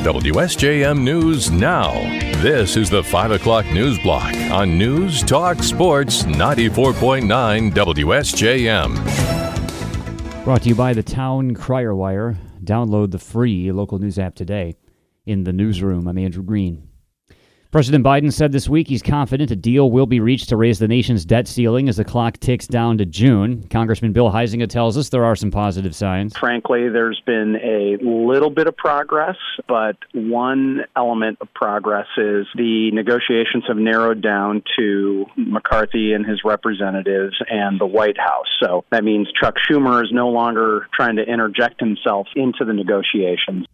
WSJM News Now. This is the 5 o'clock news block on News Talk Sports 94.9 WSJM. Brought to you by the Town Crier Wire. Download the free local news app today. In the newsroom, I'm Andrew Green. President Biden said this week he's confident a deal will be reached to raise the nation's debt ceiling as the clock ticks down to June. Congressman Bill Huizenga tells us there are some positive signs. Frankly, there's been a little bit of progress, but one element of progress is the negotiations have narrowed down to McCarthy and his representatives and the White House. So that means Chuck Schumer is no longer trying to interject himself into the negotiations.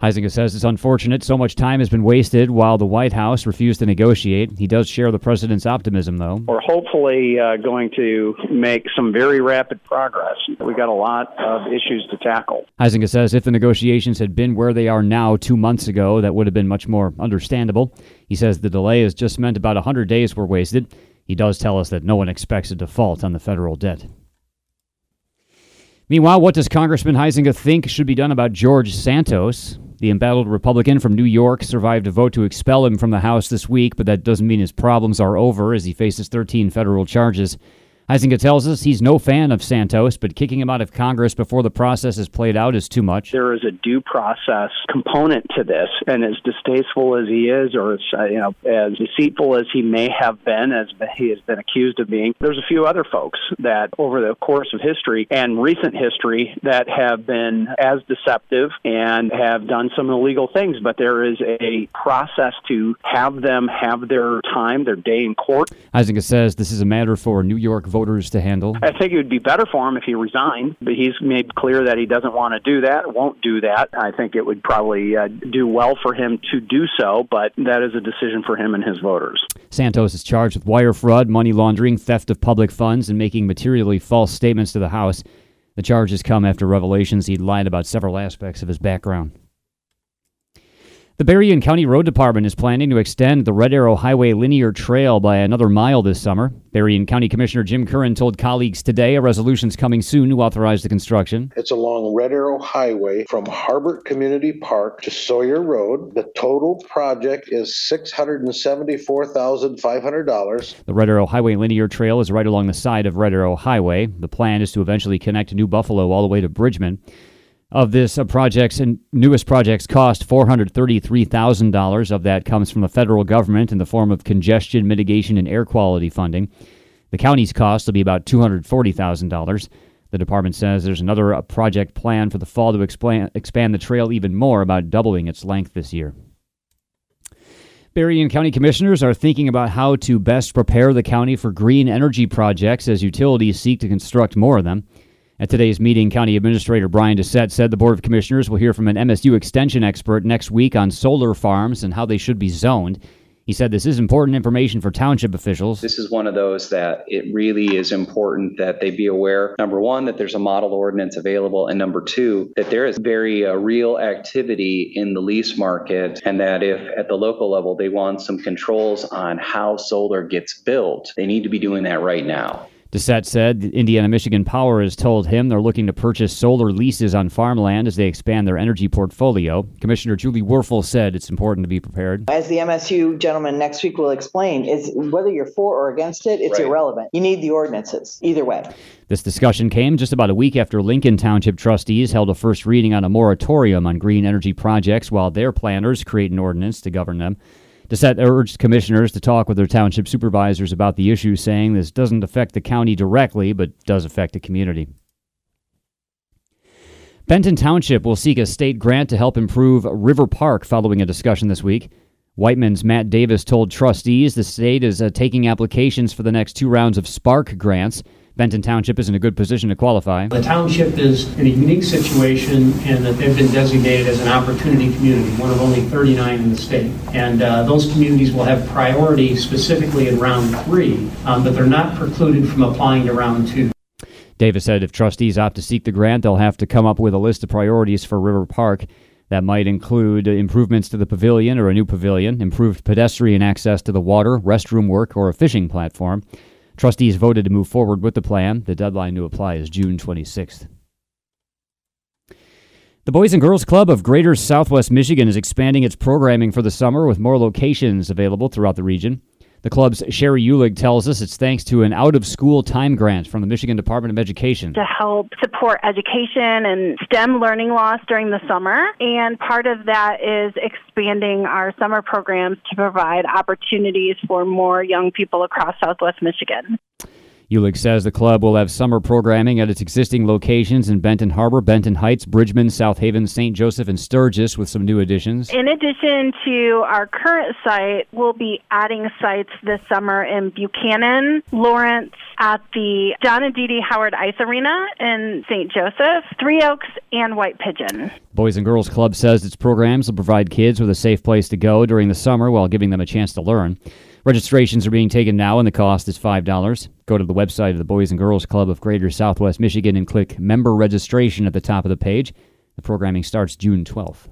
Huizenga says it's unfortunate so much time has been wasted while the White House refused to negotiate. He does share the president's optimism, though. We're hopefully uh, going to make some very rapid progress. We got a lot of issues to tackle. Huizenga says if the negotiations had been where they are now two months ago, that would have been much more understandable. He says the delay has just meant about 100 days were wasted. He does tell us that no one expects a default on the federal debt. Meanwhile, what does Congressman Huizenga think should be done about George Santos? The embattled Republican from New York survived a vote to expel him from the House this week, but that doesn't mean his problems are over as he faces 13 federal charges. Huizenga tells us he's no fan of Santos, but kicking him out of Congress before the process is played out is too much. There is a due process component to this, and as distasteful as he is, or as uh, you know, as deceitful as he may have been, as he has been accused of being, there's a few other folks that, over the course of history and recent history, that have been as deceptive and have done some illegal things. But there is a process to have them have their time, their day in court. Huizenga says this is a matter for New York voters voters to handle? I think it would be better for him if he resigned, but he's made clear that he doesn't want to do that, won't do that. I think it would probably uh, do well for him to do so, but that is a decision for him and his voters. Santos is charged with wire fraud, money laundering, theft of public funds, and making materially false statements to the House. The charges come after revelations he'd lied about several aspects of his background. The Berrien County Road Department is planning to extend the Red Arrow Highway linear trail by another mile this summer. Berrien County Commissioner Jim Curran told colleagues today a resolution is coming soon to authorize the construction. It's along Red Arrow Highway from Harbert Community Park to Sawyer Road. The total project is $674,500. The Red Arrow Highway linear trail is right along the side of Red Arrow Highway. The plan is to eventually connect New Buffalo all the way to Bridgman of this uh, project's and newest project's cost $433,000 of that comes from the federal government in the form of congestion mitigation and air quality funding. The county's cost will be about $240,000. The department says there's another uh, project plan for the fall to expand, expand the trail even more, about doubling its length this year. Berrien County commissioners are thinking about how to best prepare the county for green energy projects as utilities seek to construct more of them. At today's meeting, County Administrator Brian Dissette said the Board of Commissioners will hear from an MSU extension expert next week on solar farms and how they should be zoned. He said this is important information for township officials. This is one of those that it really is important that they be aware, number one, that there's a model ordinance available, and number two, that there is very uh, real activity in the lease market, and that if at the local level they want some controls on how solar gets built, they need to be doing that right now. Dissette said Indiana Michigan Power has told him they're looking to purchase solar leases on farmland as they expand their energy portfolio. Commissioner Julie Werfel said it's important to be prepared. As the MSU gentleman next week will explain, is whether you're for or against it, it's right. irrelevant. You need the ordinances either way. This discussion came just about a week after Lincoln Township trustees held a first reading on a moratorium on green energy projects while their planners create an ordinance to govern them. Dissette urged commissioners to talk with their township supervisors about the issue, saying this doesn't affect the county directly, but does affect the community. Benton Township will seek a state grant to help improve River Park following a discussion this week. Wightman's Matt Davis told trustees the state is uh, taking applications for the next two rounds of Spark grants. Benton Township is in a good position to qualify. The township is in a unique situation in that they've been designated as an opportunity community, one of only 39 in the state. And uh, those communities will have priority specifically in round three, um, but they're not precluded from applying to round two. Davis said if trustees opt to seek the grant, they'll have to come up with a list of priorities for River Park. That might include improvements to the pavilion or a new pavilion, improved pedestrian access to the water, restroom work, or a fishing platform. Trustees voted to move forward with the plan. The deadline to apply is June 26th. The Boys and Girls Club of Greater Southwest Michigan is expanding its programming for the summer with more locations available throughout the region. The club's Sherry Ulig tells us it's thanks to an out of school time grant from the Michigan Department of Education. To help support education and STEM learning loss during the summer. And part of that is expanding our summer programs to provide opportunities for more young people across Southwest Michigan. Ulig says the club will have summer programming at its existing locations in Benton Harbor, Benton Heights, Bridgman, South Haven, St. Joseph, and Sturgis with some new additions. In addition to our current site, we'll be adding sites this summer in Buchanan, Lawrence, at the John and Dee Dee Howard Ice Arena in St. Joseph, Three Oaks, and White Pigeon. Boys and Girls Club says its programs will provide kids with a safe place to go during the summer while giving them a chance to learn. Registrations are being taken now, and the cost is $5. Go to the website of the Boys and Girls Club of Greater Southwest Michigan and click Member Registration at the top of the page. The programming starts June 12th.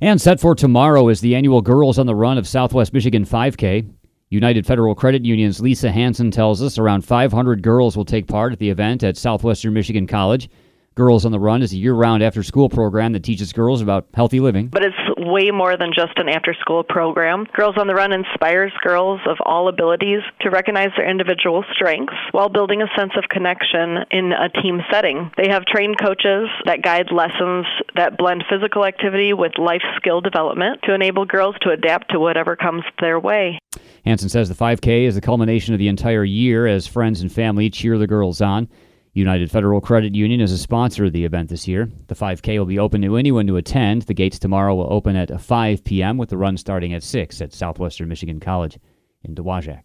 And set for tomorrow is the annual Girls on the Run of Southwest Michigan 5K. United Federal Credit Union's Lisa Hanson tells us around 500 girls will take part at the event at Southwestern Michigan College. Girls on the Run is a year round after school program that teaches girls about healthy living. But it's way more than just an after school program. Girls on the Run inspires girls of all abilities to recognize their individual strengths while building a sense of connection in a team setting. They have trained coaches that guide lessons that blend physical activity with life skill development to enable girls to adapt to whatever comes their way. Hanson says the 5K is the culmination of the entire year as friends and family cheer the girls on. United Federal Credit Union is a sponsor of the event this year. The 5K will be open to anyone to attend. The gates tomorrow will open at 5 p.m., with the run starting at 6 at Southwestern Michigan College in Dowagiac.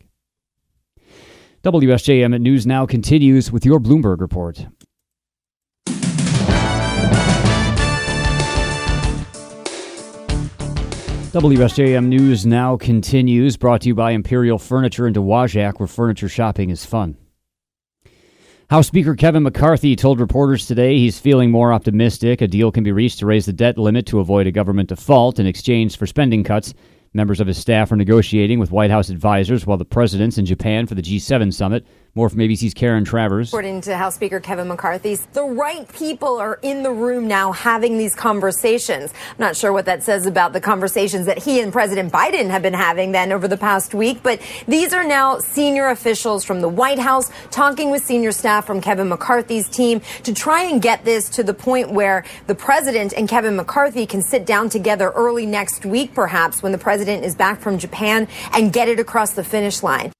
WSJM News Now continues with your Bloomberg report. WSJM News Now continues, brought to you by Imperial Furniture in Dowagiac, where furniture shopping is fun. House Speaker Kevin McCarthy told reporters today he's feeling more optimistic. A deal can be reached to raise the debt limit to avoid a government default in exchange for spending cuts. Members of his staff are negotiating with White House advisors while the president's in Japan for the G7 summit. More from ABC's Karen Travers. According to House Speaker Kevin McCarthy, the right people are in the room now having these conversations. I'm not sure what that says about the conversations that he and President Biden have been having then over the past week, but these are now senior officials from the White House talking with senior staff from Kevin McCarthy's team to try and get this to the point where the president and Kevin McCarthy can sit down together early next week, perhaps when the president is back from Japan and get it across the finish line.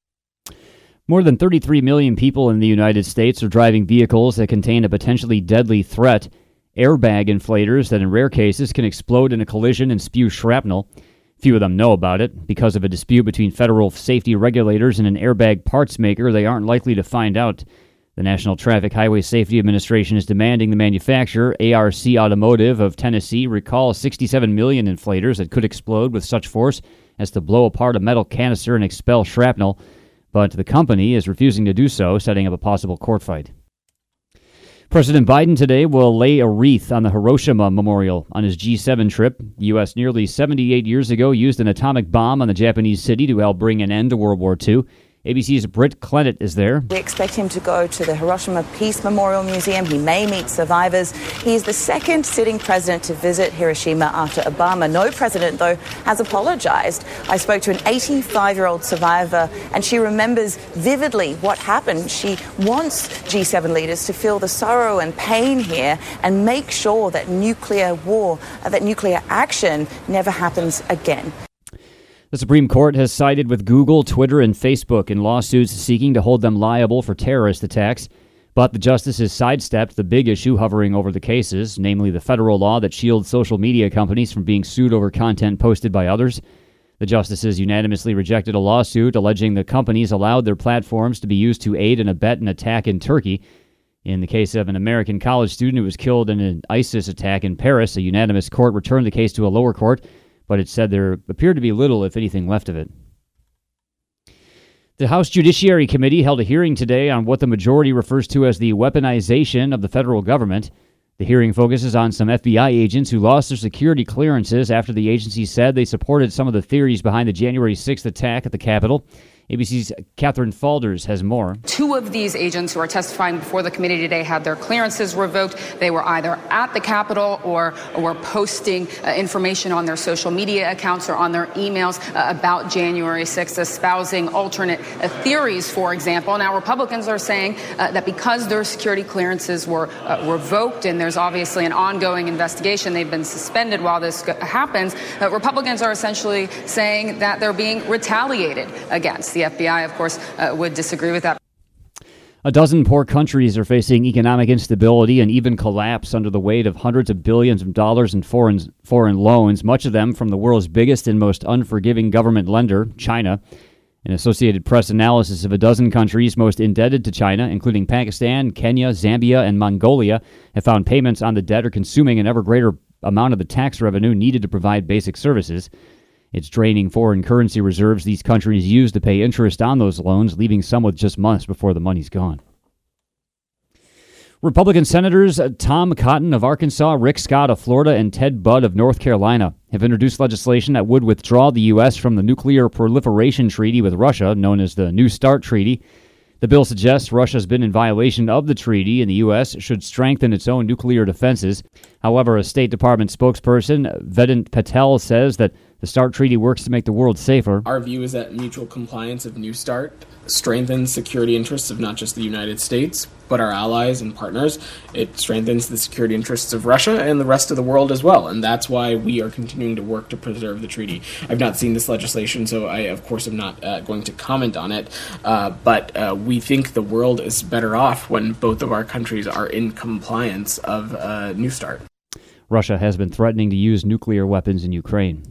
More than 33 million people in the United States are driving vehicles that contain a potentially deadly threat. Airbag inflators that, in rare cases, can explode in a collision and spew shrapnel. Few of them know about it. Because of a dispute between federal safety regulators and an airbag parts maker, they aren't likely to find out. The National Traffic Highway Safety Administration is demanding the manufacturer, ARC Automotive of Tennessee, recall 67 million inflators that could explode with such force as to blow apart a metal canister and expel shrapnel but the company is refusing to do so, setting up a possible court fight. President Biden today will lay a wreath on the Hiroshima Memorial on his G7 trip. The U.S. nearly 78 years ago used an atomic bomb on the Japanese city to help bring an end to World War II. ABC's Britt Clennett is there. We expect him to go to the Hiroshima Peace Memorial Museum. He may meet survivors. He is the second sitting president to visit Hiroshima after Obama. No president, though, has apologized. I spoke to an 85 year old survivor, and she remembers vividly what happened. She wants G7 leaders to feel the sorrow and pain here and make sure that nuclear war, that nuclear action never happens again. The Supreme Court has sided with Google, Twitter, and Facebook in lawsuits seeking to hold them liable for terrorist attacks. But the justices sidestepped the big issue hovering over the cases, namely the federal law that shields social media companies from being sued over content posted by others. The justices unanimously rejected a lawsuit alleging the companies allowed their platforms to be used to aid and abet an attack in Turkey. In the case of an American college student who was killed in an ISIS attack in Paris, a unanimous court returned the case to a lower court, but it said there appeared to be little, if anything, left of it. The House Judiciary Committee held a hearing today on what the majority refers to as the weaponization of the federal government. The hearing focuses on some FBI agents who lost their security clearances after the agency said they supported some of the theories behind the January 6th attack at the Capitol. ABC's Catherine Faulders has more. Two of these agents who are testifying before the committee today had their clearances revoked. They were either at the Capitol or, or were posting uh, information on their social media accounts or on their emails uh, about January 6th, espousing alternate uh, theories, for example. Now, Republicans are saying uh, that because their security clearances were uh, revoked and there's obviously an ongoing investigation, they've been suspended while this happens. Uh, Republicans are essentially saying that they're being retaliated against. The the FBI, of course, uh, would disagree with that. A dozen poor countries are facing economic instability and even collapse under the weight of hundreds of billions of dollars in foreign, foreign loans, much of them from the world's biggest and most unforgiving government lender, China. An Associated Press analysis of a dozen countries most indebted to China, including Pakistan, Kenya, Zambia, and Mongolia, have found payments on the debt are consuming an ever greater amount of the tax revenue needed to provide basic services. It's draining foreign currency reserves these countries use to pay interest on those loans, leaving some with just months before the money's gone. Republican Senators Tom Cotton of Arkansas, Rick Scott of Florida, and Ted Budd of North Carolina have introduced legislation that would withdraw the U.S. from the Nuclear Proliferation Treaty with Russia, known as the New START Treaty. The bill suggests Russia has been in violation of the treaty and the U.S. should strengthen its own nuclear defenses. However, a State Department spokesperson, Vedant Patel, says that the START treaty works to make the world safer. Our view is that mutual compliance of New START strengthens security interests of not just the United States, but our allies and partners. It strengthens the security interests of Russia and the rest of the world as well. And that's why we are continuing to work to preserve the treaty. I've not seen this legislation, so I, of course, am not uh, going to comment on it. Uh, but uh, we think the world is better off when both of our countries are in compliance of uh, New START. Russia has been threatening to use nuclear weapons in Ukraine.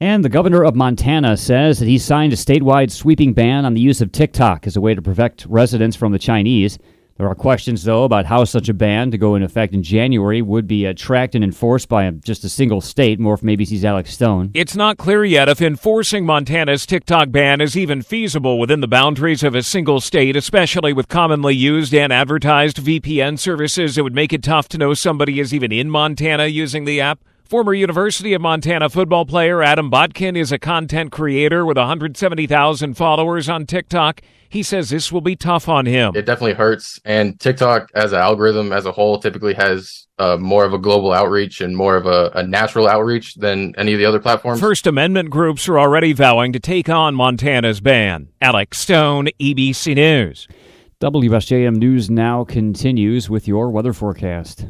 And the governor of Montana says that he signed a statewide sweeping ban on the use of TikTok as a way to protect residents from the Chinese. There are questions, though, about how such a ban to go into effect in January would be uh, tracked and enforced by just a single state. More from ABC's Alex Stone. It's not clear yet if enforcing Montana's TikTok ban is even feasible within the boundaries of a single state, especially with commonly used and advertised VPN services. It would make it tough to know somebody is even in Montana using the app. Former University of Montana football player Adam Botkin is a content creator with 170,000 followers on TikTok. He says this will be tough on him. It definitely hurts. And TikTok, as an algorithm as a whole, typically has uh, more of a global outreach and more of a, a natural outreach than any of the other platforms. First Amendment groups are already vowing to take on Montana's ban. Alex Stone, ABC News. WSJM News now continues with your weather forecast.